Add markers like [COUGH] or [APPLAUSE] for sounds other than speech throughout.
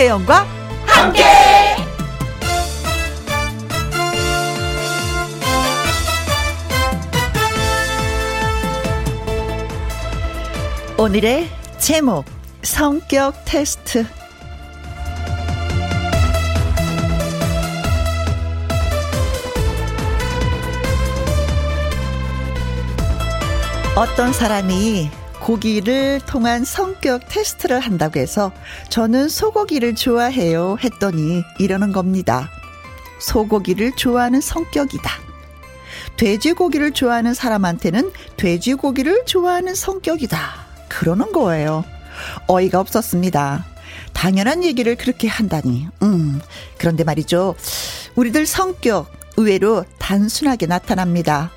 김혜영과 함께. 오늘의 제목 성격 테스트 어떤 사람이 고기를 통한 성격 테스트를 한다고 해서 저는 소고기를 좋아해요 했더니 이러는 겁니다. 소고기를 좋아하는 성격이다. 돼지고기를 좋아하는 사람한테는 돼지고기를 좋아하는 성격이다. 그러는 거예요. 어이가 없었습니다. 당연한 얘기를 그렇게 한다니. 음, 그런데 말이죠. 우리들 성격 의외로 단순하게 나타납니다.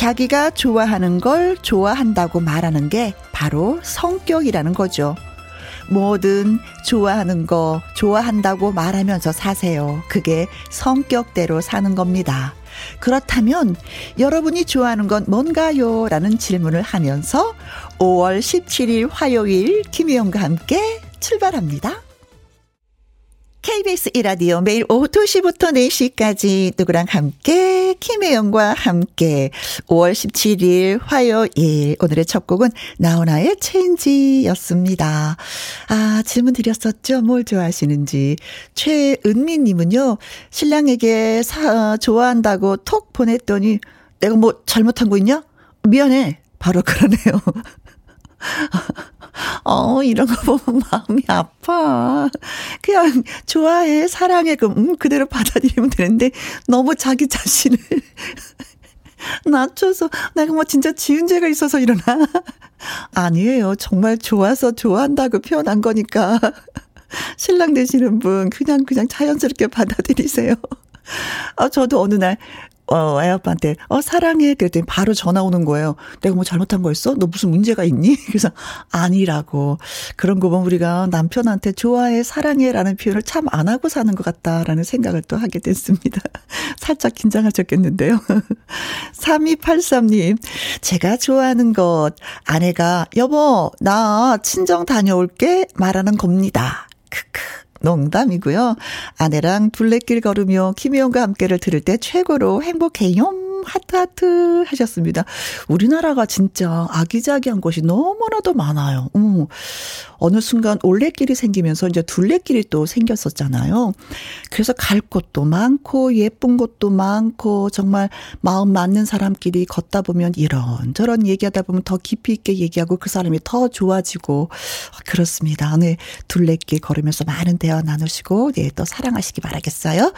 자기가 좋아하는 걸 좋아한다고 말하는 게 바로 성격이라는 거죠. 뭐든 좋아하는 거 좋아한다고 말하면서 사세요. 그게 성격대로 사는 겁니다. 그렇다면 여러분이 좋아하는 건 뭔가요? 라는 질문을 하면서 5월 17일 화요일 김희영과 함께 출발합니다. KBS 이라디오 매일 오후 2시부터 4시까지 누구랑 함께 김혜영과 함께 5월 17일 화요일 오늘의 첫 곡은 나훈아의 체인지였습니다. 아 질문 드렸었죠. 뭘 좋아하시는지. 최은미 님은요. 신랑에게 사, 좋아한다고 톡 보냈더니 내가 뭐 잘못한 거 있냐? 미안해. 바로 그러네요. [LAUGHS] 어, 이런 거 보면 마음이 아파. 그냥 좋아해, 사랑해, 그, 음, 그대로 받아들이면 되는데, 너무 자기 자신을 [LAUGHS] 낮춰서 내가 뭐 진짜 지은 죄가 있어서 이러나? [LAUGHS] 아니에요. 정말 좋아서 좋아한다고 표현한 거니까. 신랑 되시는 분, 그냥, 그냥 자연스럽게 받아들이세요. 아, 저도 어느 날, 어, 애아빠한테, 어, 사랑해. 그랬더니 바로 전화 오는 거예요. 내가 뭐 잘못한 거 있어? 너 무슨 문제가 있니? [LAUGHS] 그래서, 아니라고. 그런 거 보면 우리가 남편한테 좋아해, 사랑해 라는 표현을 참 안 하고 사는 것 같다라는 생각을 또 하게 됐습니다. [LAUGHS] 살짝 긴장하셨겠는데요. [LAUGHS] 3283님, 제가 좋아하는 것, 아내가, 여보, 나 친정 다녀올게 말하는 겁니다. 크크. 농담이고요. 아내랑 둘레길 걸으며 김혜영과 함께를 들을 때 최고로 행복해 요. 하트 하트 하셨습니다. 우리나라가 진짜 아기자기한 곳이 너무나도 많아요. 음. 어느 순간 올레길이 생기면서 이제 둘레길이 또 생겼었잖아요. 그래서 갈 곳도 많고 예쁜 곳도 많고 정말 마음 맞는 사람끼리 걷다 보면 이런저런 얘기하다 보면 더 깊이 있게 얘기하고 그 사람이 더 좋아지고 그렇습니다. 네. 둘레길 걸으면서 많은 대화 나누시고 네, 또 사랑하시기 바라겠어요.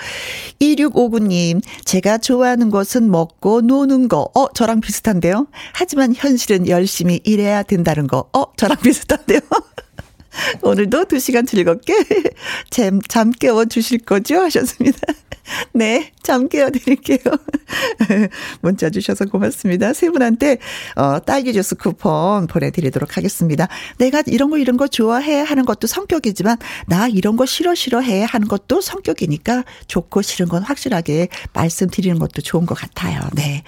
2659님, 제가 좋아하는 것은 먹고 노는 거. 어, 저랑 비슷한데요. 하지만 현실은 열심히 일해야 된다는 거. 어, 저랑 [LAUGHS] 비슷한데요. 오늘도 두 시간 즐겁게 [LAUGHS] 잠, 잠 깨워 주실 거죠? 하셨습니다. [LAUGHS] 네, 잠 깨워드릴게요. [LAUGHS] 문자 주셔서 고맙습니다. 세 분한테, 어, 딸기 주스 쿠폰 보내드리도록 하겠습니다. 내가 이런 거, 이런 거 좋아해 하는 것도 성격이지만, 나 이런 거 싫어, 싫어해 하는 것도 성격이니까, 좋고 싫은 건 확실하게 말씀드리는 것도 좋은 것 같아요. 네.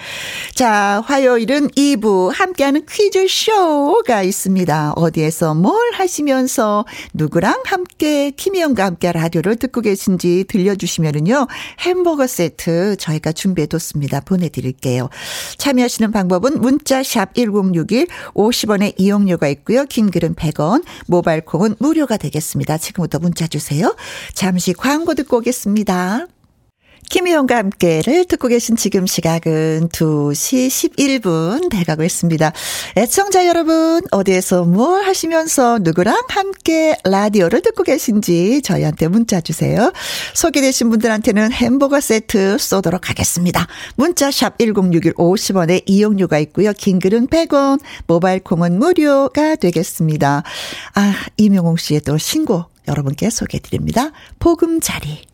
자, 화요일은 2부 함께하는 퀴즈쇼가 있습니다. 어디에서 뭘 하시면서 누구랑 함께, 김희영과 함께 라디오를 듣고 계신지 들려주시면은요, 햄버거 세트 저희가 준비해뒀습니다. 보내드릴게요. 참여하시는 방법은 문자샵 1061 50원의 이용료가 있고요. 긴 글은 100원, 모바일 콩은 무료가 되겠습니다. 지금부터 문자 주세요. 잠시 광고 듣고 오겠습니다. 김희영과 함께를 듣고 계신 지금 시각은 2시 11분 돼가고 있습니다. 애청자 여러분, 어디에서 뭘 하시면서 누구랑 함께 라디오를 듣고 계신지 저희한테 문자 주세요. 소개되신 분들한테는 햄버거 세트 쏘도록 하겠습니다. 문자 샵 1061 50원에 이용료가 있고요. 긴 글은 100원, 모바일 콩은 무료가 되겠습니다. 아, 이명웅 씨의 또 신곡 여러분께 소개해 드립니다. 보금자리.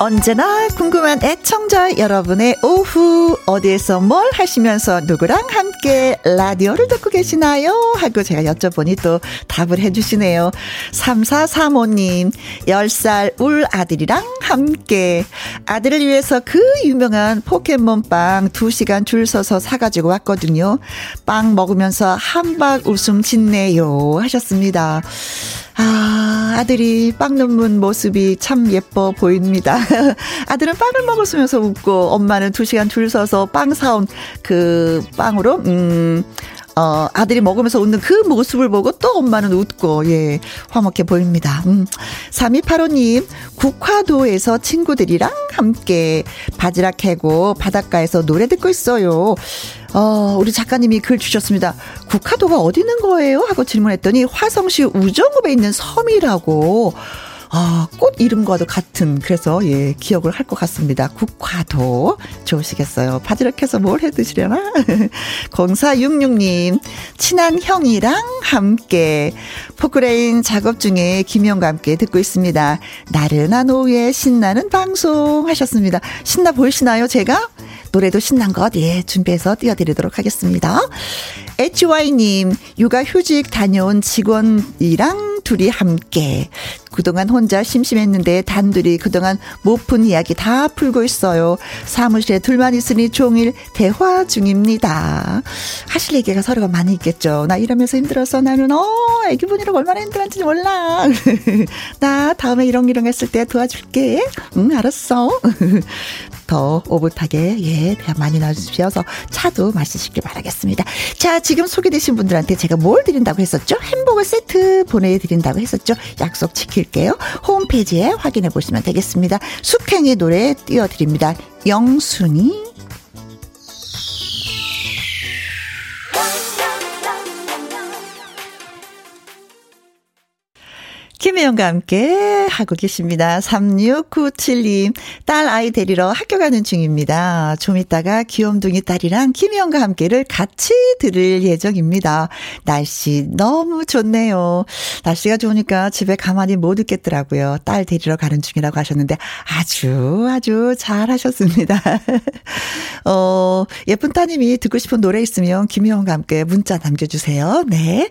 언제나 궁금한 애청자 여러분의 오후 어디에서 뭘 하시면서 누구랑 함께 라디오를 듣고 계시나요? 하고 제가 여쭤보니 또 답을 해주시네요. 3435님 10살 울 아들이랑 함께 아들을 위해서 그 유명한 포켓몬빵 2시간 줄 서서 사가지고 왔거든요. 빵 먹으면서 한박 웃음 짓네요 하셨습니다. 아, 아들이 빵 넣는 모습이 참 예뻐 보입니다. [LAUGHS] 아들은 빵을 먹으면서 웃고 엄마는 두 시간 줄 서서 빵 사온 그 빵으로, 음, 어, 아들이 먹으면서 웃는 그 모습을 보고 또 엄마는 웃고, 예, 화목해 보입니다. 음. 3285님, 국화도에서 친구들이랑 함께 바지락 캐고 바닷가에서 노래 듣고 있어요. 어, 우리 작가님이 글 주셨습니다. 국화도가 어디 있는 거예요? 하고 질문했더니 화성시 우정읍에 있는 섬이라고. 아, 꽃 이름과도 같은, 그래서, 예, 기억을 할 것 같습니다. 국화도. 좋으시겠어요. 바지락 해서 뭘 해 드시려나? 0466님, 친한 형이랑 함께, 포크레인 작업 중에 김영과 함께 듣고 있습니다. 나른한 오후에 신나는 방송 하셨습니다. 신나 보이시나요, 제가? 노래도 신난 것, 예, 준비해서 띄워드리도록 하겠습니다. HY님, 육아 휴직 다녀온 직원이랑 둘이 함께. 그동안 혼자 심심했는데 단둘이 그동안 못 푼 이야기 다 풀고 있어요. 사무실에 둘만 있으니 종일 대화 중입니다. 하실 얘기가 서로가 많이 있겠죠. 나 이러면서 힘들어서 나는, 어, 애기 분이라고 얼마나 힘들었는지 몰라. [LAUGHS] 나 다음에 이런 이런 했을 때 도와줄게. 응, 알았어. 더 오붓하게 예 대화 많이 나눠주셔서 차도 마시시길 바라겠습니다. 자 지금 소개되신 분들한테 제가 뭘 드린다고 했었죠? 햄버거 세트 보내드린다고 했었죠? 약속 지킬게요. 홈페이지에 확인해 보시면 되겠습니다. 숙행의 노래 띄워드립니다. 영순이 김혜영과 함께 하고 계십니다. 3697님, 딸 아이 데리러 학교 가는 중입니다. 좀 이따가 귀염둥이 딸이랑 김혜영과 함께를 같이 들을 예정입니다. 날씨 너무 좋네요. 날씨가 좋으니까 집에 가만히 못 있겠더라고요. 딸 데리러 가는 중이라고 하셨는데 아주 아주 잘 하셨습니다. [LAUGHS] 어, 예쁜 따님이 듣고 싶은 노래 있으면 김혜영과 함께 문자 남겨주세요. 네.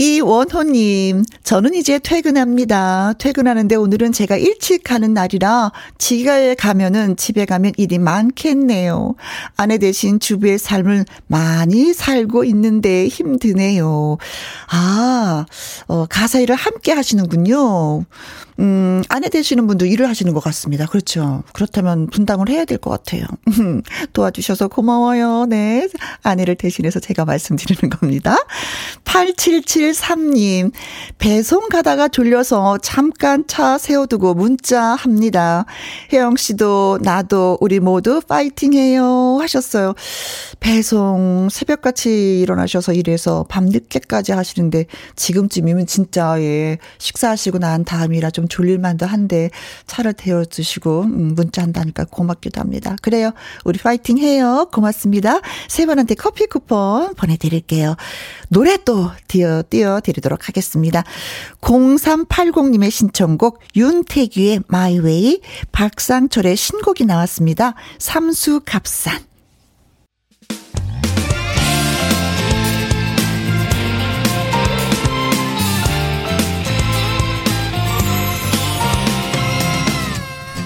이원호님, 저는 이제 퇴근합니다. 퇴근하는데 오늘은 제가 일찍 가는 날이라 지가에 가면은 집에 가면 일이 많겠네요. 아내 대신 주부의 삶을 많이 살고 있는데 힘드네요. 아, 어, 가사 일을 함께 하시는군요. 음, 아내 되시는 분도 일을 하시는 것 같습니다. 그렇죠. 그렇다면 분담을 해야 될 것 같아요. [LAUGHS] 도와주셔서 고마워요. 네. 아내를 대신해서 제가 말씀드리는 겁니다. 8773님, 배송 가다가 졸려서 잠깐 차 세워두고 문자 합니다. 혜영 씨도 나도 우리 모두 파이팅 해요. 하셨어요. 배송 새벽같이 일어나셔서 일해서 밤늦게까지 하시는데 지금쯤이면 진짜 예, 식사하시고 난 다음이라 좀 졸릴만도 한데 차를 태워주시고 음, 문자 한다니까 고맙기도 합니다. 그래요. 우리 파이팅 해요. 고맙습니다. 세 분한테 커피 쿠폰 보내드릴게요. 노래 또 띄워, 띄워드리도록 하겠습니다. 0380님의 신청곡 윤태규의 마이웨이 박상철의 신곡이 나왔습니다. 삼수갑산.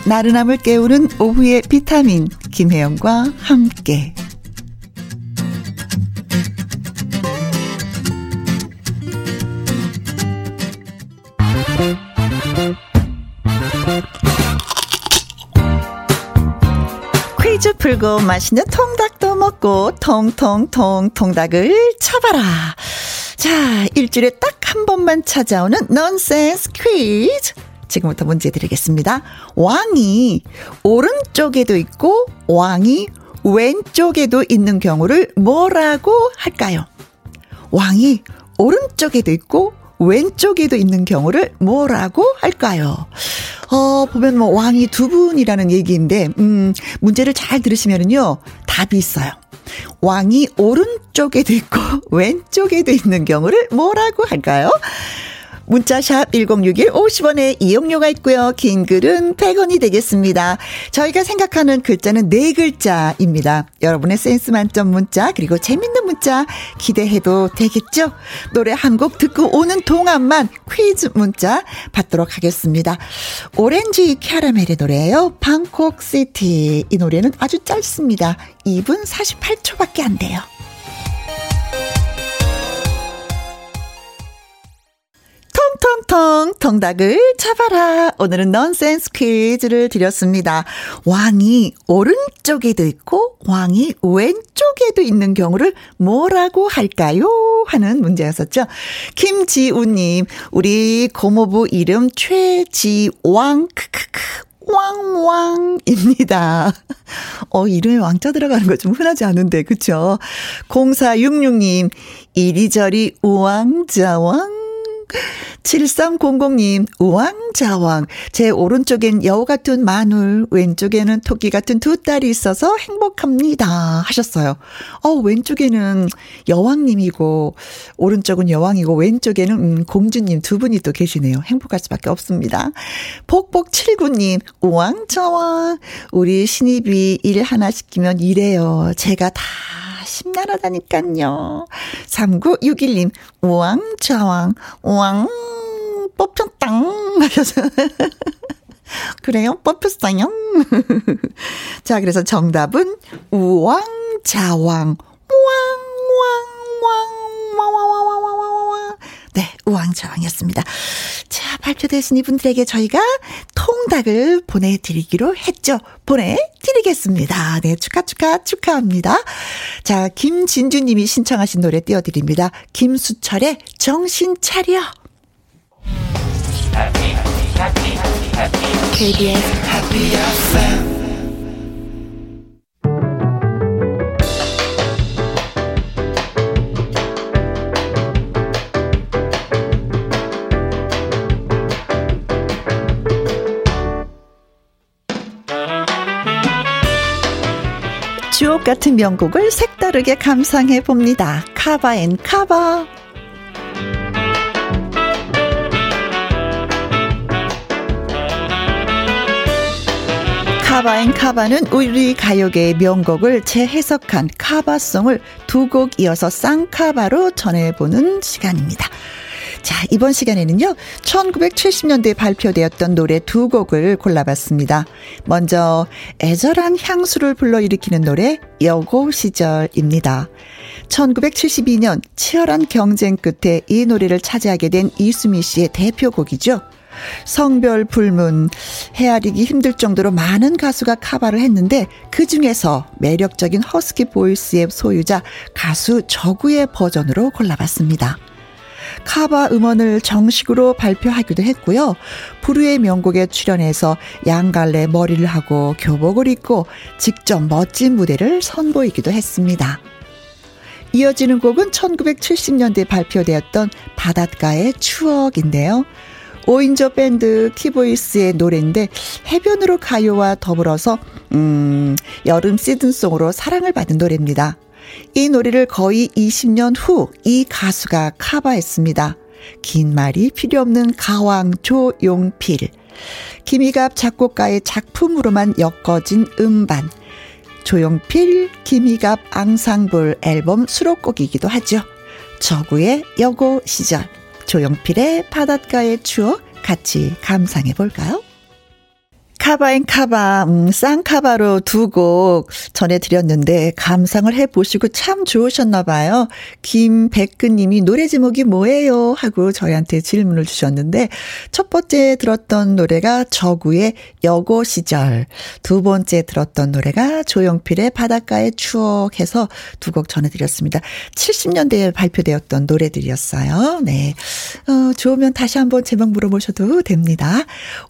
나른함을 깨우는 오후의 비타민 김혜영과 함께 퀴즈 풀고 맛있는 통닭도 먹고 통통통 통닭을 쳐봐라. 자, 일주일에 딱 한 번만 찾아오는 넌센스 퀴즈. 지금부터 문제 드리겠습니다. 왕이 오른쪽에도 있고 왕이 왼쪽에도 있는 경우를 뭐라고 할까요? 왕이 오른쪽에도 있고 왼쪽에도 있는 경우를 뭐라고 할까요? 어, 보면 뭐 왕이 두 분이라는 얘기인데, 음, 문제를 잘 들으시면은요, 답이 있어요. 왕이 오른쪽에도 있고 왼쪽에도 있는 경우를 뭐라고 할까요? 문자샵 1061 50원에 이용료가 있고요. 긴 글은 100원이 되겠습니다. 저희가 생각하는 글자는 네 글자입니다. 여러분의 센스 만점 문자 그리고 재밌는 문자 기대해도 되겠죠? 노래 한 곡 듣고 오는 동안만 퀴즈 문자 받도록 하겠습니다. 오렌지 캐러멜의 노래예요. Bangkok City. 이 노래는 아주 짧습니다. 2분 48초밖에 안 돼요. 통통통 통닭을 잡아라. 오늘은 넌센스 퀴즈를 드렸습니다. 왕이 오른쪽에도 있고 왕이 왼쪽에도 있는 경우를 뭐라고 할까요? 하는 문제였었죠. 김지우님, 우리 고모부 이름 최지왕, 크크크. 왕왕입니다. 어, 이름에 왕자 들어가는 거 좀 흔하지 않은데, 그쵸? 0466님, 이리저리 우왕자왕 7300님, 우왕좌왕. 제 오른쪽엔 여우 같은 마눌, 왼쪽에는 토끼 같은 두 딸이 있어서 행복합니다. 하셨어요. 어, 왼쪽에는 여왕님이고, 오른쪽은 여왕이고, 왼쪽에는 음, 공주님 두 분이 또 계시네요. 행복할 수밖에 없습니다. 복복칠구님, 우왕좌왕. 우리 신입이 일 하나 시키면 이래요. 제가 다 신나라다니깐요 3961님, 우왕좌왕, 우왕, 뽑혔당. [LAUGHS] 하셔서. 그래요? 뽑혔어요? [LAUGHS] 자, 그래서 정답은 우왕좌왕, 우왕, 우왕, 우왕, 왕왕왕왕왕 네, 우왕좌왕이었습니다. 자, 발표되신 이분들에게 저희가 통닭을 보내드리기로 했죠. 보내드리겠습니다. 네, 축하, 축하, 축하합니다. 자, 김진주님이 신청하신 노래 띄워드립니다. 김수철의 정신 차려. KBS Happy FM 주옥 같은 명곡을 색다르게 감상해 봅니다. Cover and Cover. Cover and Cover는 우리 가요계의 명곡을 재해석한 cover song을 두 곡 이어서 쌍cover로 전해보는 시간입니다. 자, 이번 시간에는요, 1970년대에 발표되었던 노래 두 곡을 골라봤습니다. 먼저, 애절한 향수를 불러일으키는 노래, 여고 시절입니다. 1972년 치열한 경쟁 끝에 이 노래를 차지하게 된 이수미 씨의 대표곡이죠. 성별 불문, 헤아리기 힘들 정도로 많은 가수가 카바를 했는데 그 중에서 매력적인 허스키 보이스의 소유자 가수 저구의 버전으로 골라봤습니다. 카바 음원을 정식으로 발표하기도 했고요. 부르의 명곡에 출연해서 양갈래 머리를 하고 교복을 입고 직접 멋진 무대를 선보이기도 했습니다. 이어지는 곡은 1970년대 발표되었던 바닷가의 추억인데요. 5인조 밴드 키보이스의 노래인데 해변으로 가요와 더불어서 음, 여름 시즌송으로 사랑을 받은 노래입니다. 이 노래를 거의 20년 후 이 가수가 카바했습니다. 긴 말이 필요 없는 가왕 조용필. 김희갑 작곡가의 작품으로만 엮어진 음반. 조용필, 김희갑 앙상블 앨범 수록곡이기도 하죠. 저구의 여고 시절. 조용필의 바닷가의 추억 같이 감상해 볼까요? 카바인 카바, 음, 쌍카바로 두 곡 전해드렸는데, 감상을 해보시고 참 좋으셨나봐요. 김백근님이 노래 제목이 뭐예요? 하고 저희한테 질문을 주셨는데, 첫 번째 들었던 노래가 저구의 여고 시절, 두 번째 들었던 노래가 조용필의 바닷가의 추억 해서 두 곡 전해드렸습니다. 70년대에 발표되었던 노래들이었어요. 네. 어, 좋으면 다시 한번 제목 물어보셔도 됩니다.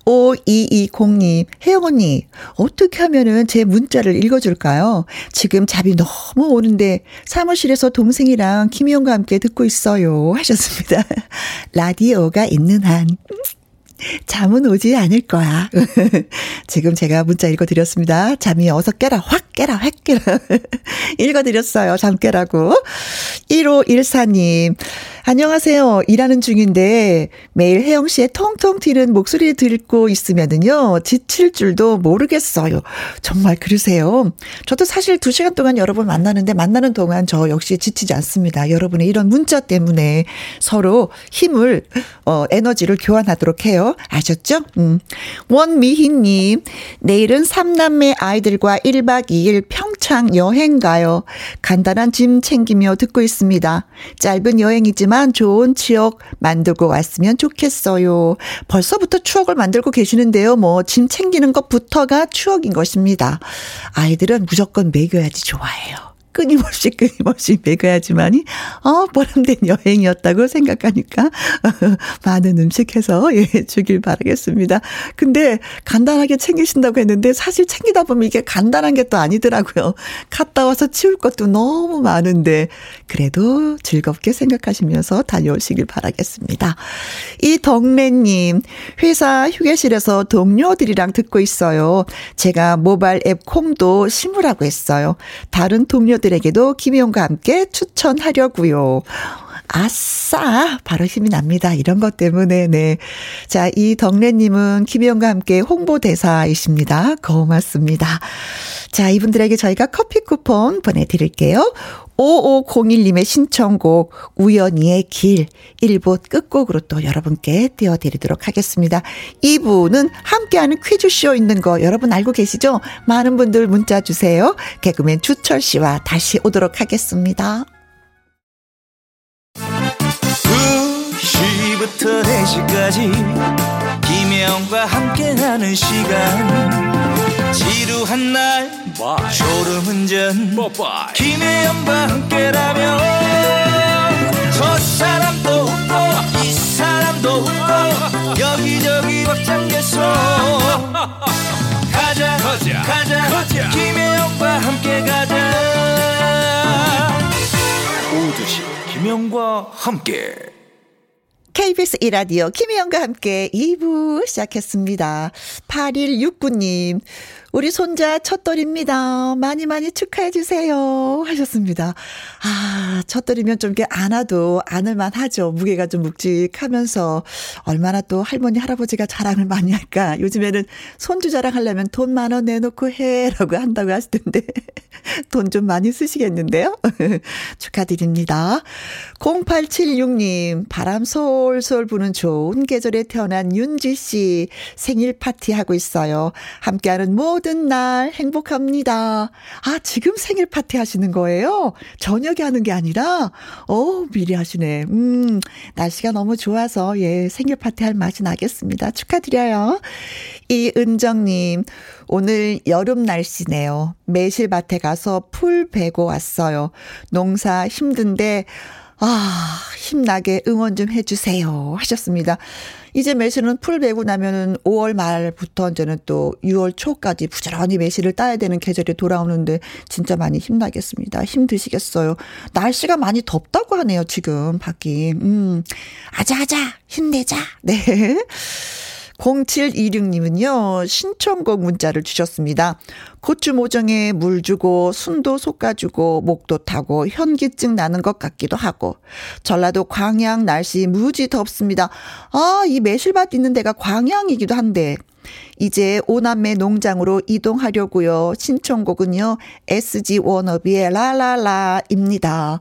5220님, 혜영 언니, 어떻게 하면은 제 문자를 읽어줄까요? 지금 잡이 너무 오는데 사무실에서 동생이랑 김희영과 함께 듣고 있어요. 하셨습니다. [LAUGHS] 라디오가 있는 한. 잠은 오지 않을 거야. [LAUGHS] 지금 제가 문자 읽어드렸습니다. 잠이 어서 깨라, 확! 깨라, 획 깨라. [LAUGHS] 읽어드렸어요. 잠 깨라고. 1514님. 안녕하세요. 일하는 중인데 매일 혜영 씨의 통통 튀는 목소리 듣고 있으면은요. 지칠 줄도 모르겠어요. 정말 그러세요. 저도 사실 두 시간 동안 여러분 만나는데 만나는 동안 저 역시 지치지 않습니다. 여러분의 이런 문자 때문에 서로 힘을, 어, 에너지를 교환하도록 해요. 아셨죠? 음. 원미희님, 내일은 삼남매 아이들과 1박 2일 평창 여행 가요. 간단한 짐 챙기며 듣고 있습니다. 짧은 여행이지만 좋은 추억 만들고 왔으면 좋겠어요. 벌써부터 추억을 만들고 계시는데요. 뭐, 짐 챙기는 것부터가 추억인 것입니다. 아이들은 무조건 먹여야지 좋아해요. 끊임없이 끊임없이 먹어야지만이 어 보람된 여행이었다고 생각하니까 [LAUGHS] 많은 음식 해서 예 주길 바라겠습니다. 근데 간단하게 챙기신다고 했는데 사실 챙기다 보면 이게 간단한 게 또 아니더라고요. 갔다 와서 치울 것도 너무 많은데 그래도 즐겁게 생각하시면서 다녀오시길 바라겠습니다. 이 덕래님 회사 휴게실에서 동료들이랑 듣고 있어요. 제가 모바일 앱 콩도 심으라고 했어요. 다른 동료 가족들에게도 김희용과 함께 추천하려고요. 아싸! 바로 힘이 납니다. 이런 것 때문에, 네. 자, 이 덕래님은 김희영과 함께 홍보대사이십니다. 고맙습니다. 자, 이분들에게 저희가 커피 쿠폰 보내드릴게요. 5501님의 신청곡 우연히의 길 1부 끝곡으로 또 여러분께 띄워드리도록 하겠습니다. 2부는 함께하는 퀴즈쇼 있는 거 여러분 알고 계시죠? 많은 분들 문자 주세요. 개그맨 주철 씨와 다시 오도록 하겠습니다. 2시부터 4시까지 김혜영과 함께하는 시간 지루한 날 졸음운전 김혜영과 함께라면 저 사람도 웃고 이 사람도 웃고 여기저기 벅장개소. 가자 가자 가자, 가자. 김혜영과 함께 가자. 오두시 김혜영과 함께. KBS 이라디오 김혜영과 함께 2부 시작했습니다. 8169님, 우리 손자 첫돌입니다. 많이 많이 축하해 주세요. 하셨습니다. 아, 첫돌이면 좀 이렇게 안아도 안을만 하죠. 무게가 좀 묵직하면서 얼마나 또 할머니, 할아버지가 자랑을 많이 할까. 요즘에는 손주 자랑하려면 돈 만 원 내놓고 해. 라고 한다고 하시던데. [LAUGHS] 돈 좀 많이 쓰시겠는데요? [LAUGHS] 축하드립니다. 0876님, 바람 솔솔 부는 좋은 계절에 태어난 윤지 씨 생일 파티 하고 있어요. 함께하는 모든 모든 날 행복합니다. 아, 지금 생일 파티 하시는 거예요? 저녁에 하는 게 아니라? 어, 미리 하시네. 음, 날씨가 너무 좋아서, 예, 생일 파티 할 맛이 나겠습니다. 축하드려요. 이은정님, 오늘 여름 날씨네요. 매실밭에 가서 풀 베고 왔어요. 농사 힘든데, 아, 힘나게 응원 좀 해주세요. 하셨습니다. 이제 매실은 풀 베고 나면은 5월 말부터 이제는 또 6월 초까지 부지런히 매실을 따야 되는 계절이 돌아오는데 진짜 많이 힘나겠습니다. 힘드시겠어요. 날씨가 많이 덥다고 하네요, 지금 밖이. 음. 아자아자 힘내자. 네. 0726님은요, 신청곡 문자를 주셨습니다. 고추 모종에 물 주고, 순도 솎아주고, 목도 타고, 현기증 나는 것 같기도 하고, 전라도 광양 날씨 무지 덥습니다. 아, 이 매실밭 있는 데가 광양이기도 한데, 이제 오남매 농장으로 이동하려고요. 신청곡은요. SG 워너비의 라라라입니다.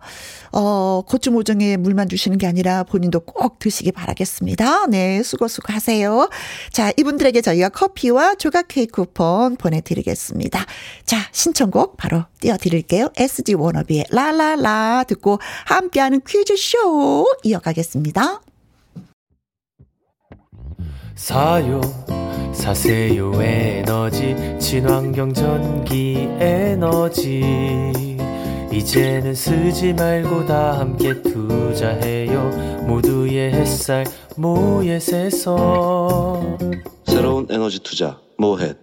어, 고추 모종에 물만 주시는 게 아니라 본인도 꼭 드시기 바라겠습니다. 네, 수고 수고하세요. 자, 이분들에게 저희가 커피와 조각 케이크 쿠폰 보내드리겠습니다. 자, 신청곡 바로 띄워드릴게요. SG 워너비의 라라라 듣고 함께하는 퀴즈쇼 이어가겠습니다. 사요 사세요 에너지 친환경 전기 에너지. 이제는 쓰지 말고 다 함께 투자해요. 모두의 햇살 모예세서. 새로운 에너지 투자 모햇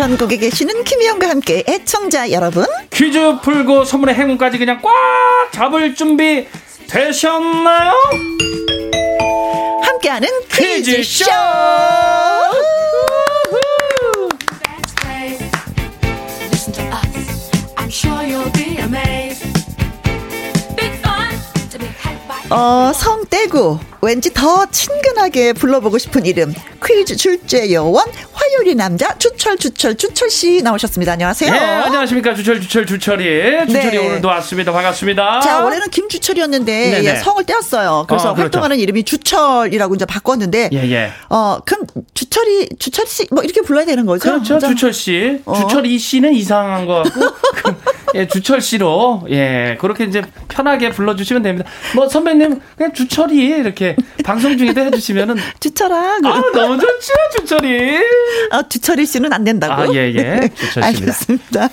전국에 계시는 김희영과 함께 애청자 여러분 퀴즈 풀고 선물의 행운까지 그냥 꽉 잡을 준비 되셨나요? 함께하는 퀴즈쇼. 어, 성 떼고 왠지 더 친근하게 불러보고 싶은 이름 퀴즈 출제 요원 화요리 남자 주철 주철 주철 씨 나오셨습니다. 안녕하세요. 네, 안녕하십니까. 주철, 주철, 주철이. 주철이 네. 오늘도 왔습니다. 반갑습니다. 자, 원래는 김주철이었는데. 예, 성을 떼었어요. 그래서 어, 그렇죠. 활동하는 이름이 주철이라고 이제 바꿨는데 예, 예. 어, 그럼 주철이 주철 씨 뭐 이렇게 불러야 되는 거죠? 그렇죠. 그죠? 주철 씨. 어. 주철 이 씨는 이상한 것 같고, 그, [LAUGHS] 예, 주철 씨로, 예, 그렇게 이제 편하게 불러주시면 됩니다. 뭐, 선배님, 그냥 주철이 이렇게 [LAUGHS] 방송 중에도 해주시면은, [LAUGHS] 주철아. 아, 너무 좋죠, 주철이. 아, 주철이 씨는 안 된다고? 아, 예, 예. 주철 씨입니다. 알겠습니다.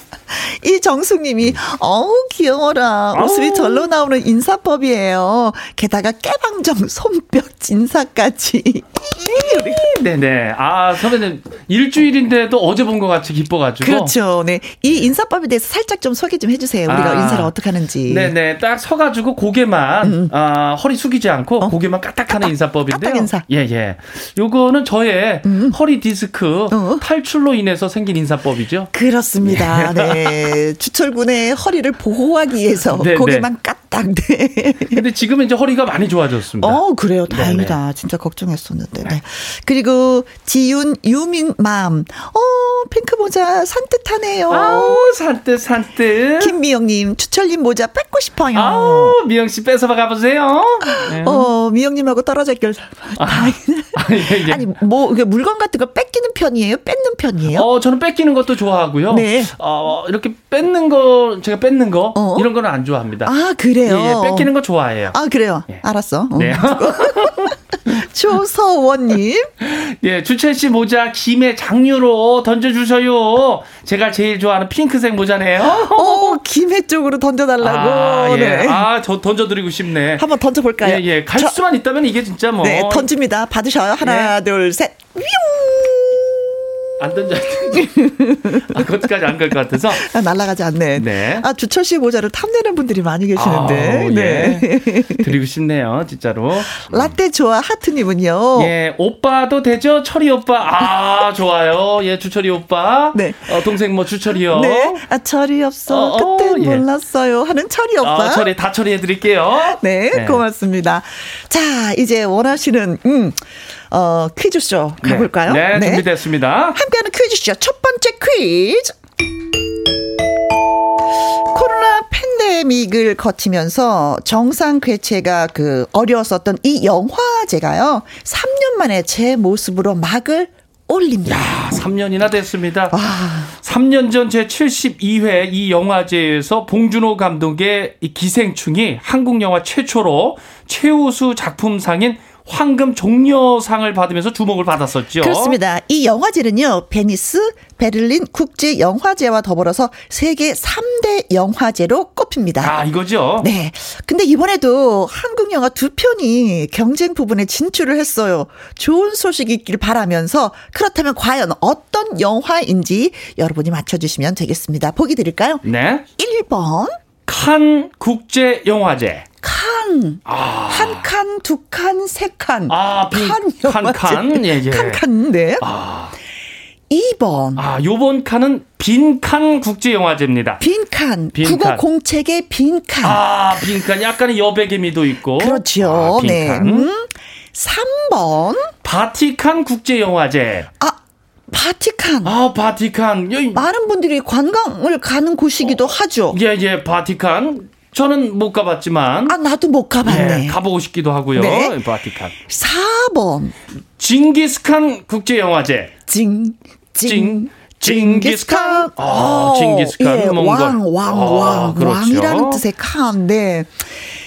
이 정숙 님이, 어우, 귀여워라. 웃음이 아우. 절로 나오는 인사법이에요. 게다가 깨방정, 손뼉, 진사까지. [LAUGHS] 네네. 아, 선배님, 일주일인데도 어제 본 것 같이 기뻐가지고. 그렇죠. 네. 이 인사법에 대해서 살짝 좀 소개 좀 해주세요. 우리가 아. 인사를 어떻게 하는지. 네네. 딱 서가지고 고개만, 아, 허리 숙이지 않고 음, 어. 고개만 까딱하는 인사법인데요. 까딱 인사. 예, 예. 요거는 저의 허리 디스크 어. 탈출로 인해서 생긴 인사법이죠. 그렇습니다. 네. [LAUGHS] 주철군의 허리를 보호하기 위해서 네, 고개만 까딱. 네. 근데 지금은 이제 허리가 많이 좋아졌습니다. 어, 그래요. 다행이다. 진짜 걱정했었는데. 네. 그리고 지윤, 유민, 맘. 어, 핑크 모자 산뜻하네요. 아우, 산뜻, 산뜻. 김미영님, 주철님 모자 뺏고 싶어요. 아우, 미영씨 뺏어봐 가보세요. 네. 어, 미영님하고 떨어져 있길. 다행이네. 아, 예, 예. 아니, 뭐, 물건 같은 거 뺏기는 편이에요? 뺏는 편이에요? 어, 저는 뺏기는 것도 좋아하고요. 네. 어, 이렇게 뺏는 거, 제가 뺏는 거, 어? 이런 거는 안 좋아합니다. 아, 그래 요? 예, 예, 뺏기는 거 좋아해요. 아, 그래요? 예. 알았어. 어. 네. [LAUGHS] 조서원님. 예, 주철 씨 모자 김의 장류로 던져주셔요. 제가 제일 좋아하는 핑크색 모자네요. 어, 김해 쪽으로 던져달라고. 아, 예. 네. 아, 저 던져드리고 싶네. 한번 던져볼까요? 예, 예. 갈 저- 수만 있다면 이게 진짜 뭐. 네, 던집니다. 받으셔요. 하나, 둘, 셋. 뿅! 안 던져. 아, 그것까지 안 갈 것 같아서. 아, 날아가지 않네. 네. 아, 주철 씨 모자를 탐내는 분들이 많이 계시는데. 아우, 네. 예. 드리고 싶네요, 진짜로. 라떼 좋아 하트님은요. 예, 오빠도 되죠? 철이 오빠. 아, 좋아요. 예, 주철이 오빠. 네. 어, 동생 뭐 주철이요. 네. 아, 철이 없어. 어, 어, 그때 예. 몰랐어요. 하는 철이 오빠. 아, 철이 다 처리해드릴게요. 네, 네. 고맙습니다. 자, 이제 원하시는, 음, 어, 퀴즈쇼 가볼까요? 네, 네, 준비됐습니다. 함께하는 퀴즈쇼 첫 번째 퀴즈. 코로나 팬데믹을 거치면서 정상 개최가 그 어려웠었던 이 영화제가요. 3년 만에 제 모습으로 막을 올립니다. 야, 3년이나 됐습니다. 아, 3년 전 제 72회 이 영화제에서 봉준호 감독의 이 기생충이 한국 영화 최초로 최우수 작품상인 황금 종려상을 받으면서 주목을 받았었죠. 그렇습니다. 이 영화제는요, 베니스, 베를린 국제 영화제와 더불어서 세계 3대 영화제로 꼽힙니다. 아, 이거죠? 네. 근데 이번에도 한국 영화 두 편이 경쟁 부분에 진출을 했어요. 좋은 소식이 있길 바라면서 그렇다면 과연 어떤 영화인지 여러분이 맞춰주시면 되겠습니다. 보기 드릴까요? 네. 1번, 칸 국제 영화제. 칸. 한 칸, 두 칸, 세 칸. 아, 빈- 칸 칸. 예, 예. 칸, 칸, 네. 아, 2번. 아, 요번 칸은 빈칸 국제 영화제입니다. 빈칸. 빈 국어 칸. 공책의 빈칸. 아, 빈칸 약간의 여백의 미도 있고. 그렇죠. 아, 네. 빈칸. 음. 3번. 바티칸 국제 영화제. 아, 바티칸. 아, 바티칸. 많은 분들이 관광을 가는 곳이기도 하죠. 예, 예, 바티칸. 저는 못 가봤지만. 아, 나도 못 가봤네. 예, 가보고 싶기도 하고요. 네. 바티칸. 4번. 징기스칸 국제 영화제. 징, 징, 징, 징기스칸. 아, 어, 징기스칸, 예, 몽골. 왕, 왕, 아, 왕. 그렇죠. 왕이라는 뜻의 칸. 네.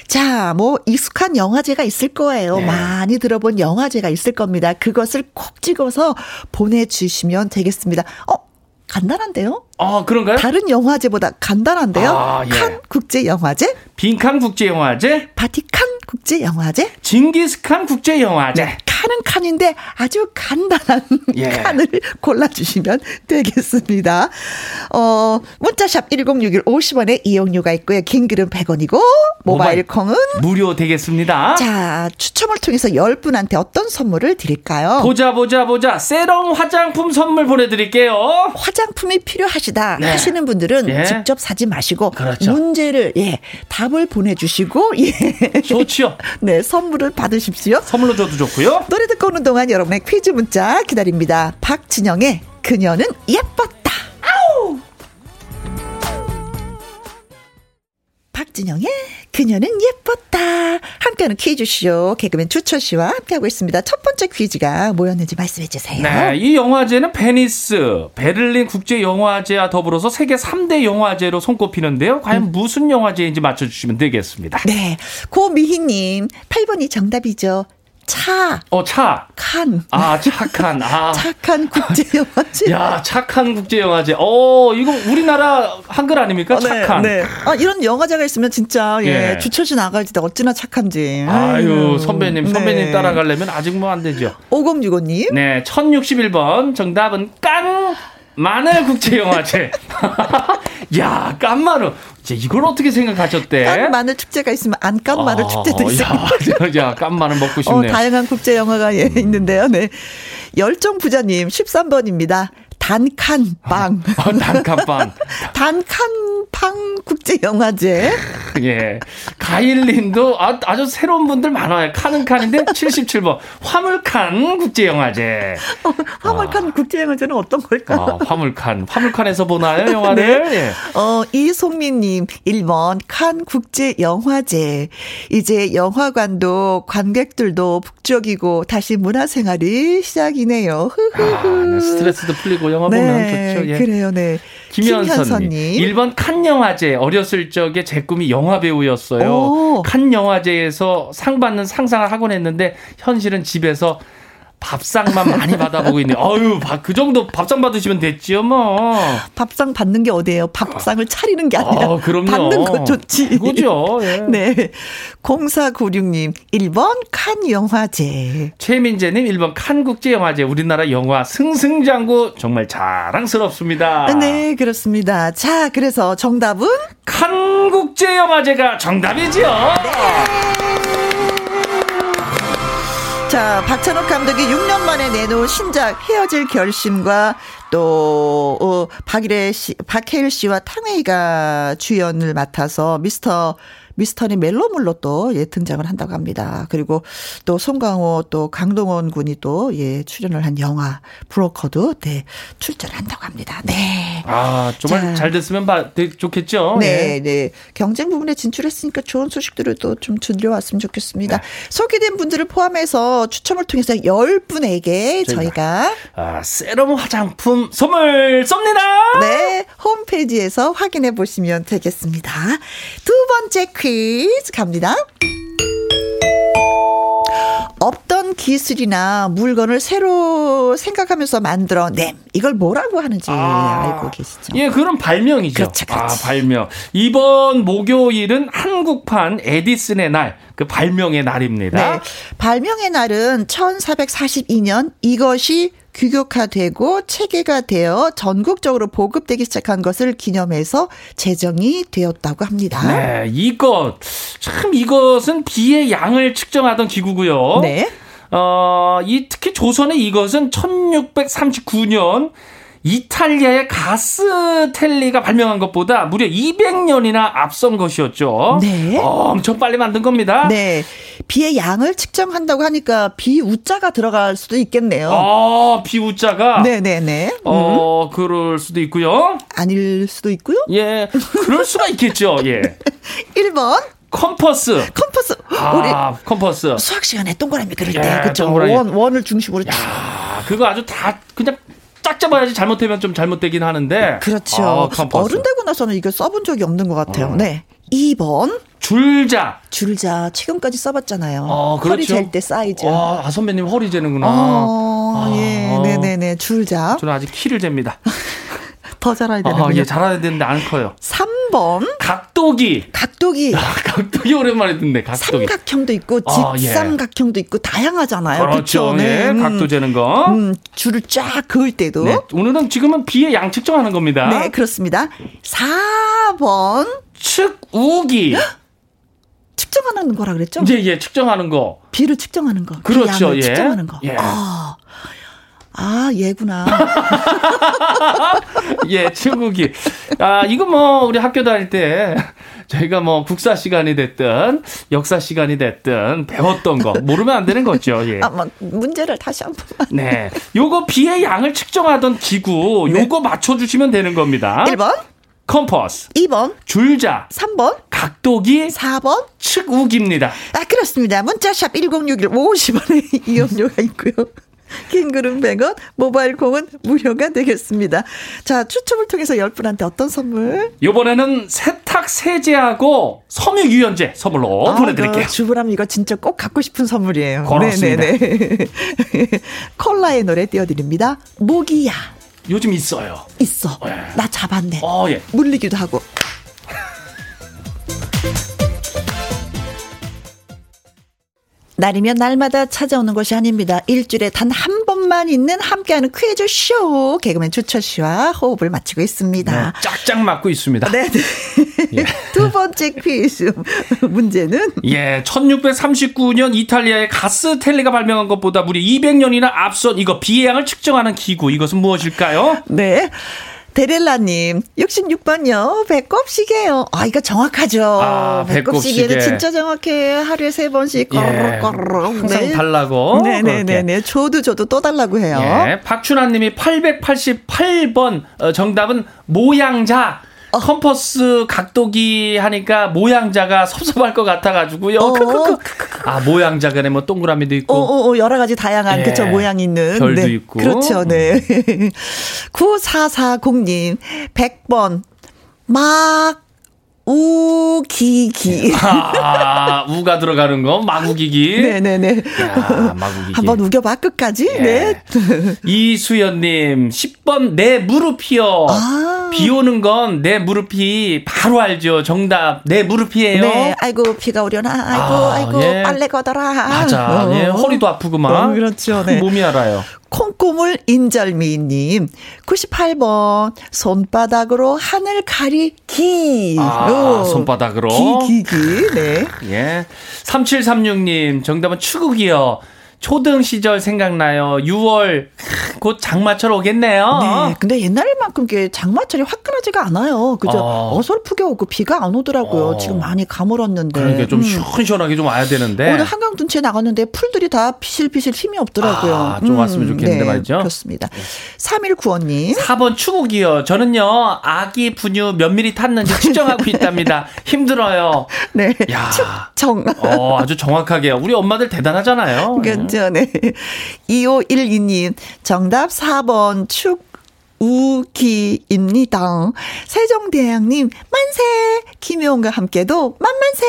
자, 뭐, 익숙한 영화제가 있을 거예요. 네. 많이 들어본 영화제가 있을 겁니다. 그것을 콕 찍어서 보내주시면 되겠습니다. 어, 간단한데요? 아, 그런가요? 다른 영화제보다 간단한데요? 아, 예. 칸 국제영화제, 빈칸 국제 영화제. 바티칸 국제영화제, 징기스칸 국제 영화제. 네, 칸은 칸인데 아주 간단한 [LAUGHS] 예. 칸을 골라주시면 되겠습니다. 어, 문자샵 1061 50원에 이용료가 있고요. 긴 글은 100원이고, 모바일 모바일. 콩은 무료 되겠습니다. 자, 추첨을 통해서 10분한테 어떤 선물을 드릴까요? 보자 보자 보자 세럼 화장품 선물 보내드릴게요. 화장품이 필요하시다 네. 하시는 분들은 예. 직접 사지 마시고 그렇죠. 문제를 예 답을 보내주시고 예. 좋지요. [LAUGHS] 네 선물을 받으십시오. 선물로 줘도 좋고요. 노래 듣고 오는 동안 여러분의 퀴즈 문자 기다립니다. 박진영의 그녀는 예뻤다. 아우. 박진영의 그녀는 예뻤다. 함께하는 퀴즈쇼 개그맨 주철 씨와 함께하고 있습니다. 첫 번째 퀴즈가 뭐였는지 말씀해 주세요. 네, 이 영화제는 베니스, 베를린 국제 영화제와 더불어서 세계 3대 영화제로 손꼽히는데요. 과연 무슨 영화제인지 맞춰 주시면 되겠습니다. 네. 고미희님, 8번이 정답이죠. 차, 어, 차. 칸. 아, 착한. 아. [LAUGHS] 착한 국제영화제. 야, 착한 국제 영화제. 어, 이거 우리나라 한글 아닙니까? 착한. 네, 네. 아, 이런 영화제가 있으면 진짜, 예, 예. 주철씨 나갈 때 어찌나 착한지. 아유, 선배님, 선배님 네. 따라가려면 아직 뭐 안 되죠. 5065님. 네, 1061번. 정답은 깐 마늘 국제 영화제. [LAUGHS] 야, 깐 마늘. 이제 이걸 어떻게 생각하셨대? 깐 마늘 축제가 있으면 안 깐 마늘 아, 축제도 있어요. [LAUGHS] 야, 야, 깐 마늘 먹고 어, 싶네요. 다양한 국제 영화가 예, 있는데요. 네. 열정 부자님 13번입니다. 단칸 빵. 어, 단칸빵. 단칸 [LAUGHS] 빵 국제 영화제. [LAUGHS] 예. 가일님도 아, 아주 새로운 분들 많아요. 칸은 칸인데 77번. [LAUGHS] 화물칸 국제영화제. 화물칸 국제 영화제는 어떤 걸까요? 아, 화물칸. 화물칸에서 보나요, 영화를? [LAUGHS] 예. 어, 이송민님, 1번, 칸 국제영화제. 이제 영화관도 관객들도 북적이고 다시 문화생활이 시작이네요. 아, 네, 스트레스도 풀리고 영화 보면 좋죠. 예. 그래요, 네. 김현선님. 김현선님. 1번 칸 영화제. 어렸을 적에 제 꿈이 영화 배우였어요. 오. 칸 영화제에서 상 받는 상상을 하곤 했는데 현실은 집에서 밥상만 많이 받아보고 있네. 어유, 그 정도 밥상 받으시면 됐지요, 뭐. 밥상 받는 게 어디예요? 밥상을 차리는 게 아니라 아, 그럼요. 받는 거 좋지. 그죠? 예. [LAUGHS] 네. 0496님, 1번 칸 영화제. 최민재님 1번 칸 국제 영화제 우리나라 영화 승승장구 정말 자랑스럽습니다. 네, 그렇습니다. 자, 그래서 정답은 칸 국제 영화제가 정답이지요. 자, 박찬욱 감독이 6년 만에 내놓은 신작 헤어질 결심과 또, 어, 박일혜 씨, 박해일 씨와 탕웨이가 주연을 맡아서 미스터 미스터니 멜로물로 또, 예, 등장을 한다고 합니다. 그리고 또 송강호 또 강동원 군이 또, 예, 출연을 한 영화, 브로커도, 네, 출전을 한다고 합니다. 네. 아, 정말 자. 잘 됐으면 봐, 좋겠죠? 네, 예. 네. 경쟁 부분에 진출했으니까 좋은 소식들을 또 좀 들려왔으면 좋겠습니다. 소개된 분들을 포함해서 추첨을 통해서 10분에게 저희가 아, 세럼 화장품 선물 쏩니다! 네, 홈페이지에서 확인해 보시면 되겠습니다. 두 번째 퀴즈 갑니다. 없던 기술이나 물건을 새로 생각하면서 만들어냄. 이걸 뭐라고 하는지 알고 계시죠? 예, 그런 발명이죠. 그렇죠, 그렇죠. 아, 발명. 이번 목요일은 한국판 에디슨의 날, 그 발명의 날입니다. 네. 발명의 날은 1442년 이것이 규격화되고 체계가 되어 전국적으로 보급되기 시작한 것을 기념해서 제정이 되었다고 합니다. 네, 이것. 참, 이것은 비의 양을 측정하던 기구고요. 네. 어, 이 특히 조선의 이것은 1639년 이탈리아의 가스텔리가 발명한 것보다 무려 200년이나 앞선 것이었죠. 네. 어, 엄청 빨리 만든 겁니다. 네. 비의 양을 측정한다고 하니까 비 우자가 들어갈 수도 있겠네요. 어, 비우자가 네네네. 어, 그럴 수도 있고요. 아닐 수도 있고요. 예, 그럴 수가 있겠죠. 예. [LAUGHS] 1번 컴퍼스. 컴퍼스. 아, 컴퍼스. 우리 수학 시간에 동그라미 그릴 예, 때 그쵸 동그라미. 원 원을 중심으로 쭉. 아, 그거 아주 다 그냥 짝 잡아야지 잘못되면 좀 잘못되긴 하는데. 그렇죠. 아. 어른 되고 나서는 이거 써본 적이 없는 것 같아요. 어. 네. 2번 줄자. 줄자 최근까지 써봤잖아요. 어, 그렇죠. 허리 잴 때 사이즈. 와, 아, 선배님 허리 재는구나. 어, 아. 예, 네네네 줄자 저는 아직 키를 잽니다. [LAUGHS] 더 잘해야 아, 되는군요. 예, 잘해야 되는데 안 커요. 3번 각도기. 각도기. 아, 각도기 오랜만에 듣네, 각도기. 삼각형도 있고 아, 예. 직삼각형도 있고 다양하잖아요. 그렇죠. 그쵸? 예, 음. 각도 재는 거. 음, 줄을 쫙 그을 때도. 네, 오늘은 지금은 비의 양 측정하는 겁니다. 네, 그렇습니다. 4번 측우기. 측정하는 거라 그랬죠? 예, 예, 측정하는 거. 비를 측정하는 거. 그 그렇죠, 예. 측정하는 거. 예. 아, 아, 얘구나. [LAUGHS] 예, 측우기. 아, 이거 뭐, 우리 학교 다닐 때, 저희가 뭐, 국사 시간이 됐든, 역사 시간이 됐든, 배웠던 거, 모르면 안 되는 거죠, 예. 아, 뭐, 문제를 다시 한 번만. 네. 요거 비의 양을 측정하던 기구, 요거 맞춰주시면 되는 겁니다. 1번, 컴퍼스, 2번, 줄자, 3번, 각도기, 4번. 측우기입니다. 아, 그렇습니다. 문자샵 1061 50원의 이용료가 있고요. 킹그룹 100원, 모바일 콩은 무료가 되겠습니다. 자, 추첨을 통해서 10분한테 어떤 선물? 요번에는 세탁 세제하고 섬유 유연제 선물로 아, 보내드릴게요. 그 주부람 이거 진짜 꼭 갖고 싶은 선물이에요. 고맙습니다. [LAUGHS] 네네네. 콜라의 노래 띄워드립니다. 모기야 요즘 있어요. 있어. 예. 나 잡았네. 어, 예. 물리기도 하고. 날이면 날마다 찾아오는 것이 아닙니다. 일주일에 단 한 번만 있는 함께하는 퀴즈 쇼 개그맨 주철 씨와 호흡을 맞추고 있습니다. 네, 짝짝 맞고 있습니다. 네. 네. [LAUGHS] 두 번째 퀴즈 문제는 예, 1639년 이탈리아의 가스텔레가 발명한 것보다 무려 200년이나 앞선 이거 비의 양을 측정하는 기구 이것은 무엇일까요? 네. 데렐라님, 66번요. 배꼽시계요. 아, 이거 정확하죠. 아, 배꼽시계는 배꼽시계. 진짜 정확해. 하루에 세 번씩 예, 꺼르륵 항상 달라고. 네네네네. 저도 저도 또 달라고 해요. 예, 박춘아님이 888번 어, 정답은 모양자. 어. 컴퍼스 각도기 하니까 모양자가 [LAUGHS] 섭섭할 것 같아가지고요. 어. 아 모양자 그래 뭐 동그라미도 있고. 어, 어, 어, 여러 가지 다양한 예. 그쵸 모양 있는 별도 네. 있고. 그렇죠. 네. [LAUGHS] 9440님 100번 막 우기기. 아 우가 들어가는 거 마구기기. 네네네. 야 마구기기. 한번 우겨봐 끝까지. 예. 네. 이수연님 10 번 내 무릎이요. 아. 비 오는 건 내 무릎이 바로 알죠. 정답 내 무릎이에요. 네, 아이고 비가 오려나, 아이고 아, 아이고 예. 빨래 거더라. 맞아. 어. 예, 허리도 아프구만. 어, 그렇죠. 네. [LAUGHS] 몸이 알아요. 콩고물 인절미님 98번 손바닥으로 하늘 가리 기. 아, 어. 손바닥으로. 기기기. 네. [LAUGHS] 예. 3736님, 정답은 추국이요. 초등 시절 생각나요. 6월 곧 장마철 오겠네요. 네. 근데 옛날만큼 게 장마철이 화끈하지가 않아요. 그죠? 어. 어. 설프게 오고 비가 안 오더라고요. 어. 지금 많이 가물었는데. 그러니까 좀 음. 시원시원하게 좀 와야 되는데. 오늘 한강 둔치에 나갔는데 풀들이 다 피실피실 힘이 없더라고요. 음, 아, 좀 왔으면 좋겠는데 말이죠. 그렇습니다. 3195님. 4번 추국이요. 저는요, 아기 분유 몇 미리 탔는지 측정하고 있답니다. [LAUGHS] 힘들어요. 네. 야. 정. 어, 아주 정확하게. 우리 엄마들 대단하잖아요. 그렇 죠. 네. [LAUGHS] 2512님. 정답 4번 축. 우기입니다. 세종대왕님, 만세! 김효원과 함께도 만만세!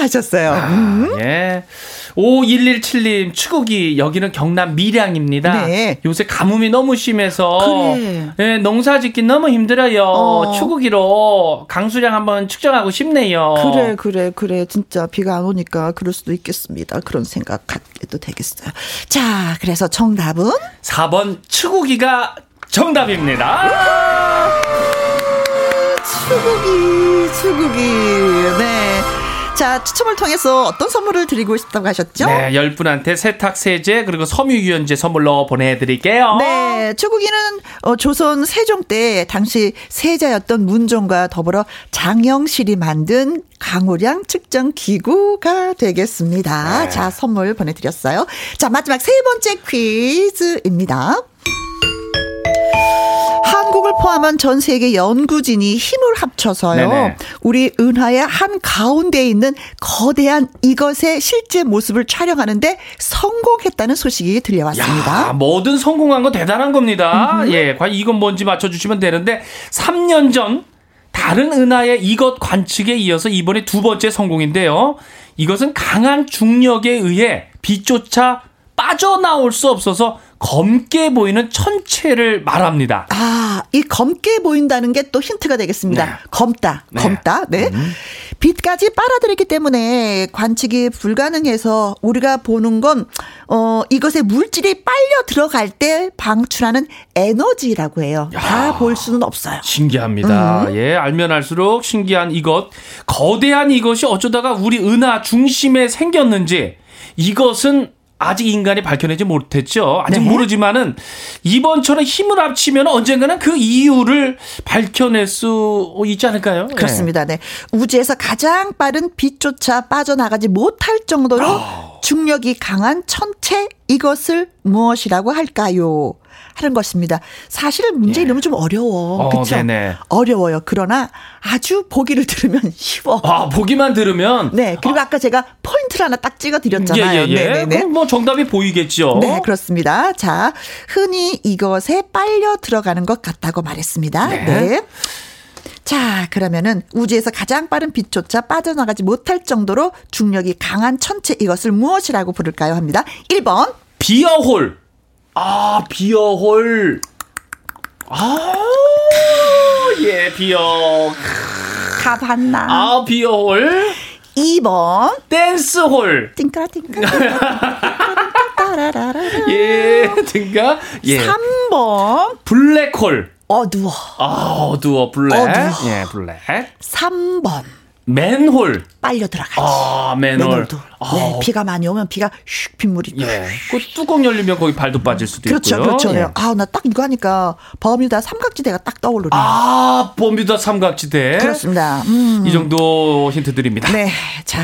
하셨어요. 음. 예. 5117님, 추국이, 여기는 경남 밀양입니다. 네. 요새 가뭄이 너무 심해서, 그래. 예, 농사 짓기 너무 힘들어요. 어. 추국이로 강수량 한번 측정하고 싶네요. 그래, 그래, 그래. 진짜 비가 안 오니까 그럴 수도 있겠습니다. 그런 생각 갖게도 되겠어요. 자, 그래서 정답은? 4번 추국이가 정답입니다. 수국이, 수국이. 네. 자, 추첨을 통해서 어떤 선물을 드리고 싶다고 하셨죠? 네, 열 분한테 세탁 세제 그리고 섬유유연제 선물로 보내드릴게요. 네, 추국이는 어, 조선 세종 때 당시 세자였던 문종과 더불어 장영실이 만든 강우량 측정 기구가 되겠습니다. 네. 자, 선물 보내드렸어요. 자, 마지막 세 번째 퀴즈입니다. 한국을 포함한 전 세계 연구진이 힘을 합쳐서요. 네네. 우리 은하의 한 가운데에 있는 거대한 이것의 실제 모습을 촬영하는데 성공했다는 소식이 들려왔습니다. 야, 뭐든 성공한 건 대단한 겁니다. 예, 과연 이건 뭔지 맞춰주시면 되는데, 3년 전, 다른 은하의 이것 관측에 이어서 이번에 두 번째 성공인데요. 이것은 강한 중력에 의해 빛조차 빠져나올 수 없어서 검게 보이는 천체를 말합니다. 아, 이 검게 보인다는 게 또 힌트가 되겠습니다. 네. 검다, 네. 검다, 네. 빛까지 빨아들이기 때문에 관측이 불가능해서 우리가 보는 건, 어, 이것의 물질이 빨려 들어갈 때 방출하는 에너지라고 해요. 다 볼 수는 없어요. 신기합니다. 예, 알면 알수록 신기한 이것. 거대한 이것이 어쩌다가 우리 은하 중심에 생겼는지 이것은 아직 인간이 밝혀내지 못했죠. 아직 네. 모르지만은 이번처럼 힘을 합치면 언젠가는 그 이유를 밝혀낼 수 있지 않을까요? 예. 그렇습니다. 네. 우주에서 가장 빠른 빛조차 빠져나가지 못할 정도로 아. 중력이 강한 천체 이것을 무엇이라고 할까요? 하는 것입니다. 사실 문제 이름은 좀 어려워. 어, 그렇죠? 네네. 어려워요. 그러나 아주 보기를 들으면 [LAUGHS] 쉬워. 아, 보기만 들으면 네. 그리고 아 까 제가 포인트를 하나 딱 찍어 드렸잖아요. 예, 예, 예. 네네네. 그럼 뭐 정답이 보이겠죠. 네, 그렇습니다. 자, 흔히 이것에 빨려 들어가는 것 같다고 말했습니다. 네. 네. 자, 그러면은 우주에서 가장 빠른 빛조차 빠져나가지 못할 정도로 중력이 강한 천체 이것을 무엇이라고 부를까요? 합니다. 1번. 비어홀. 아, 비어홀. 아, 예, 비어. 가봤나? 아, 비어홀. 2번. 댄스홀. 띵까라 띵까라. [LAUGHS] 따라라라. 예, 등가. 예. 3번. 블랙홀. 어두워. 아, 어두워, 블랙. 어두워. 예, 블랙. 3번. 맨홀. 빨려 들어가지. 아, 맨홀. 맨홀도. 네, 아, 비가 많이 오면 비가 슉 빗물이 예. 그 뚜껑 열리면 거기 발도 빠질 수도 그렇죠, 있고요. 그렇죠. 예. 아, 나 딱 이거 하니까 버뮤다 삼각지대가 딱 떠오르네요. 아, 범비다 삼각지대. 그렇습니다. 음. 이 정도 힌트 드립니다. 네. 자,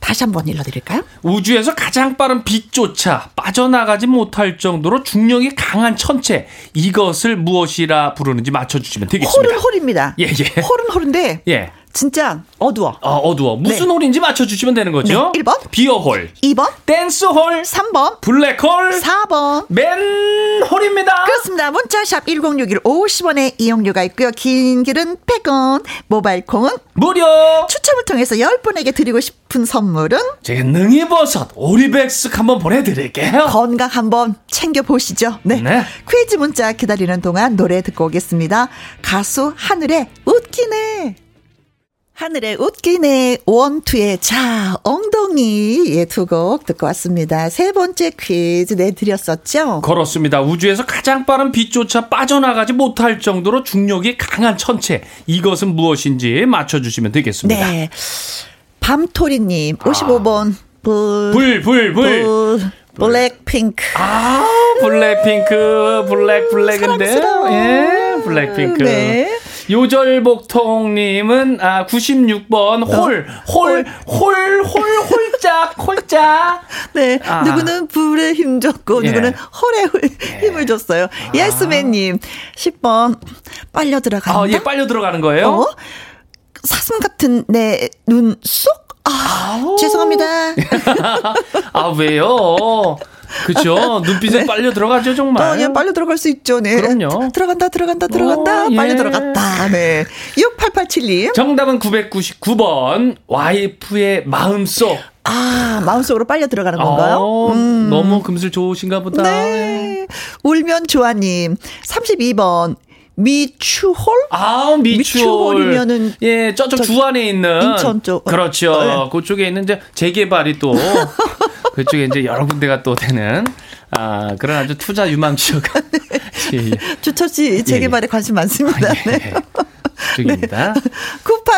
다시 한번 읽어드릴까요? 우주에서 가장 빠른 빛조차 빠져나가지 못할 정도로 중력이 강한 천체 이것을 무엇이라 부르는지 맞춰주시면 되겠습니다. 홀은 홀입니다. 예, 예. 홀은 홀인데, 예. 진짜 어두워. 아, 어두워. 무슨 네. 홀인지 맞춰주시면 되는 거죠? 네, 1번. 비어홀, 2번, 댄스홀, 3번, 블랙홀, 4번. 맨홀입니다. 그렇습니다. 문자샵 1061 50원의 이용료가 있고요. 긴 길은 100원, 모바일 콩은 무료. 추첨을 통해서 10분에게 드리고 싶은 선물은 제가 능이버섯 오리백숙 한번 보내드릴게요. 건강 한번 챙겨보시죠. 네. 네. 퀴즈 문자 기다리는 동안 노래 듣고 오겠습니다. 가수 하늘의 웃기네. 하늘의 웃기네 원투의 자 엉덩이 예 두곡 듣고 왔습니다. 세 번째 퀴즈 내드렸었죠. 그렇습니다. 우주에서 가장 빠른 빛조차 빠져나가지 못할 정도로 중력이 강한 천체. 이것은 무엇인지 맞춰주시면 되겠습니다. 네. 밤토리님 55번 불, 불, 불, 불. 불, 블랙핑크. 아, 블랙핑크, 블랙, 블랙인데. 예, 블랙핑크. 네. 요절복통님은, 아, 96번, 홀, 홀, 홀, 홀, 홀짝, 홀짝. [LAUGHS] 네. 아. 누구는 불에 힘 줬고, 예. 누구는 홀에 힘을 줬어요. 예스맨님, 10번, 빨려 들어간다. 아, 예, 빨려 들어가는 거예요? 어? 사슴 같은 내 눈 쏙? 아, 죄송합니다. [LAUGHS] 아, 왜요? 그쵸. 눈빛에 빨려 들어가죠, 정말. 어, 그냥 빨려 들어갈 수 있죠. 네. 그럼요. 들어간다, 들어간다, 들어간다. 어, 예. 빨려 들어갔다. 네. 6887님. 정답은 999번, 와이프의 마음속. 아, 마음속으로 빨려 들어가는 건가요? 어, 너무 금슬 좋으신가 보다. 네. 울면 좋아님. 32번. 미추홀? 아, 미추홀. 미추홀이면은 예, 저쪽 저기 주안에 있는 인천 쪽. 그렇죠. 네. 그쪽에 있는 재개발이 또 [LAUGHS] 그쪽에 이제 여러 군데가 또 되는 아, 그런 아주 투자 유망 지역. [LAUGHS] 예, 예. 주철 씨 재개발에 관심 많습니다. 네. 쪽입니다.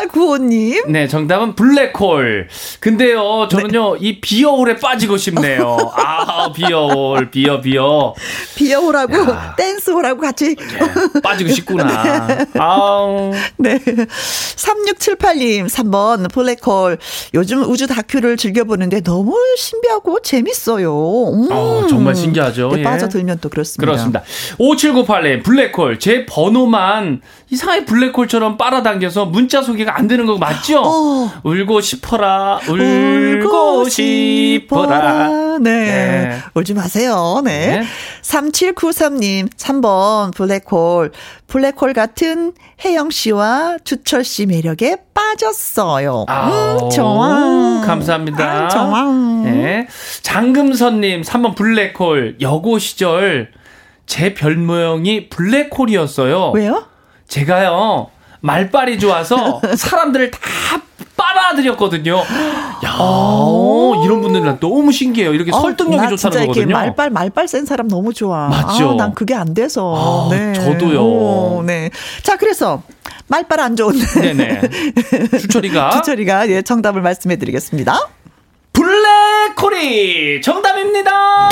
9895님. 네, 정답은 블랙홀. 근데요, 저는요, 이 비어홀에 빠지고 싶네요. 아, 비어홀, 비어, 비어. 비어호라고 야. 댄스호라고 같이 예, 빠지고 싶구나. 아우. 네. 3678님, 3번, 블랙홀. 요즘 우주 다큐를 즐겨보는데 너무 신비하고 재밌어요. 음. 어, 정말 신기하죠. 네, 예. 빠져들면 또 그렇습니다. 그렇습니다. 5798님, 블랙홀. 제 번호만 이상하게 블랙홀처럼 빨아당겨서 문자 소개가 안 되는 거 맞죠? 어. 울고 싶어라, 울고, 싶어라. 네. 네. 울지 마세요. 네. 네. 3793님, 3번, 블랙홀. 블랙홀 같은 혜영 씨와 주철 씨 매력에 빠졌어요. 아우, 음, 좋아. 감사합니다. 아, 좋아. 네. 장금선님, 3번 블랙홀. 여고 시절 제 별모형이 블랙홀이었어요. 왜요? 제가요, 말빨이 좋아서 [LAUGHS] 사람들을 다 빨아들였거든요. 야, 이런 분들은 너무 신기해요. 이렇게 설득력이 어, 나 진짜 좋다는 이렇게 거거든요. 말빨 말빨 센 사람 너무 좋아. 맞죠? 아, 난 그게 안 돼서. 아, 네. 저도요. 오, 네. 자, 그래서 말빨 안 좋은 [LAUGHS] 네네. [LAUGHS] 주철이가 주철이가 예 정답을 말씀해 드리겠습니다. 블랙홀이 정답입니다.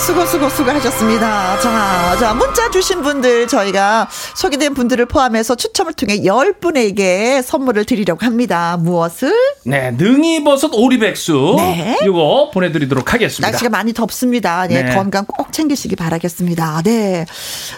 수고 수고 수고 하셨습니다. 자, 자 문자 주신 분들 저희가 소개된 분들을 포함해서 추첨을 통해 10분에게 선물을 드리려고 합니다. 무엇을? 네, 능이버섯 오리백수. 네. 이거 보내 드리도록 하겠습니다. 날씨가 많이 덥습니다. 네, 네. 건강 꼭 챙기시기 바라겠습니다. 네.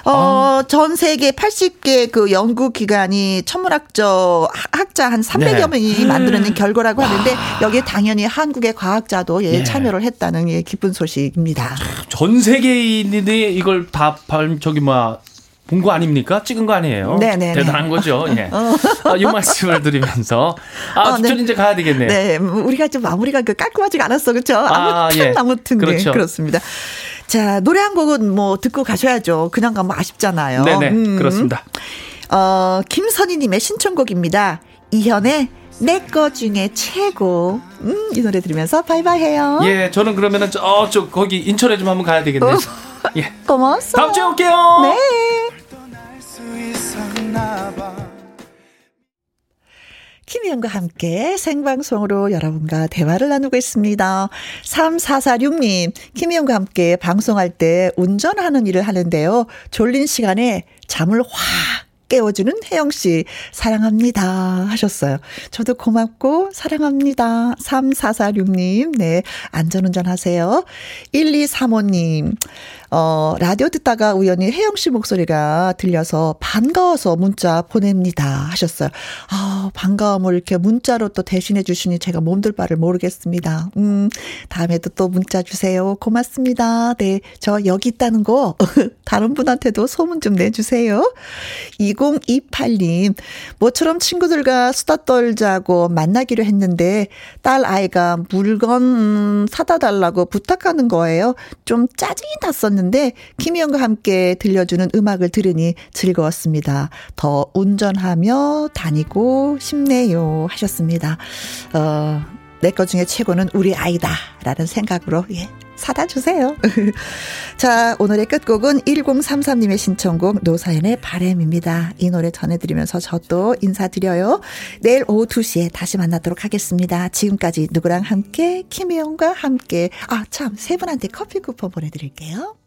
어, 전 세계 80개 그 연구 기관이 천문학적 학자 한 300여 네. 명이 만들어낸 결과라고 하는데 여기에 당연히 한국의 과학자도 예, 예. 참여를 했다는 예, 기쁜 소식입니다. 전 세계인들이 이걸 다 발- 저기 뭐야 본거 아닙니까? 찍은 거 아니에요? 네네네. 대단한 거죠. [LAUGHS] 예. 아, 이 말씀을 드리면서 아, 어, 네. 이제 가야 되겠네요. 네, 음, 우리가 좀 마무리가 그 깔끔하지가 않았어, 그렇죠? 아, 아무튼 예. 아무튼 네, 그렇죠. 그렇습니다. 자, 노래 한 곡은 뭐 듣고 가셔야죠. 그냥 가면 아쉽잖아요. 네네 음. 그렇습니다. 어, 김선희님의 신청곡입니다. 이현의 내 거 중에 최고. 음, 이 노래 들으면서 바이바이 해요. 예, 저는 그러면은 저쪽 거기 인천에 좀 한번 가야 되겠네요. [LAUGHS] 예. 고마웠어. 다음 주에 올게요. 네. 김희영과 함께 생방송으로 여러분과 대화를 나누고 있습니다. 3446님, 김희영과 함께 방송할 때 운전하는 일을 하는데요. 졸린 시간에 잠을 확 깨워주는 혜영 씨, 사랑합니다. 하셨어요. 저도 고맙고, 사랑합니다. 3446님, 네. 안전운전 하세요. 1235님, 어, 라디오 듣다가 우연히 혜영 씨 목소리가 들려서 반가워서 문자 보냅니다. 하셨어요. 아, 반가움을 이렇게 문자로 또 대신해 주시니 제가 몸둘 바를 모르겠습니다. 음, 다음에도 또 문자 주세요. 고맙습니다. 네. 저 여기 있다는 거 [LAUGHS] 다른 분한테도 소문 좀 내주세요. 2028님, 모처럼 친구들과 수다 떨자고 만나기로 했는데 딸 아이가 물건 음, 사다 달라고 부탁하는 거예요. 좀 짜증이 났었는데 김희영과 함께 들려주는 음악을 들으니 즐거웠습니다. 더 운전하며 다니고 싶네요. 하셨습니다. 어, 내것 중에 최고는 우리 아이다. 라는 생각으로, 예. 사다 주세요. [LAUGHS] 자, 오늘의 끝곡은 1033님의 신청곡 노사연의 바램입니다. 이 노래 전해드리면서 저또 인사드려요. 내일 오후 2시에 다시 만나도록 하겠습니다. 지금까지 누구랑 함께, 김혜영과 함께. 아, 참, 세 분한테 커피 쿠폰 보내드릴게요.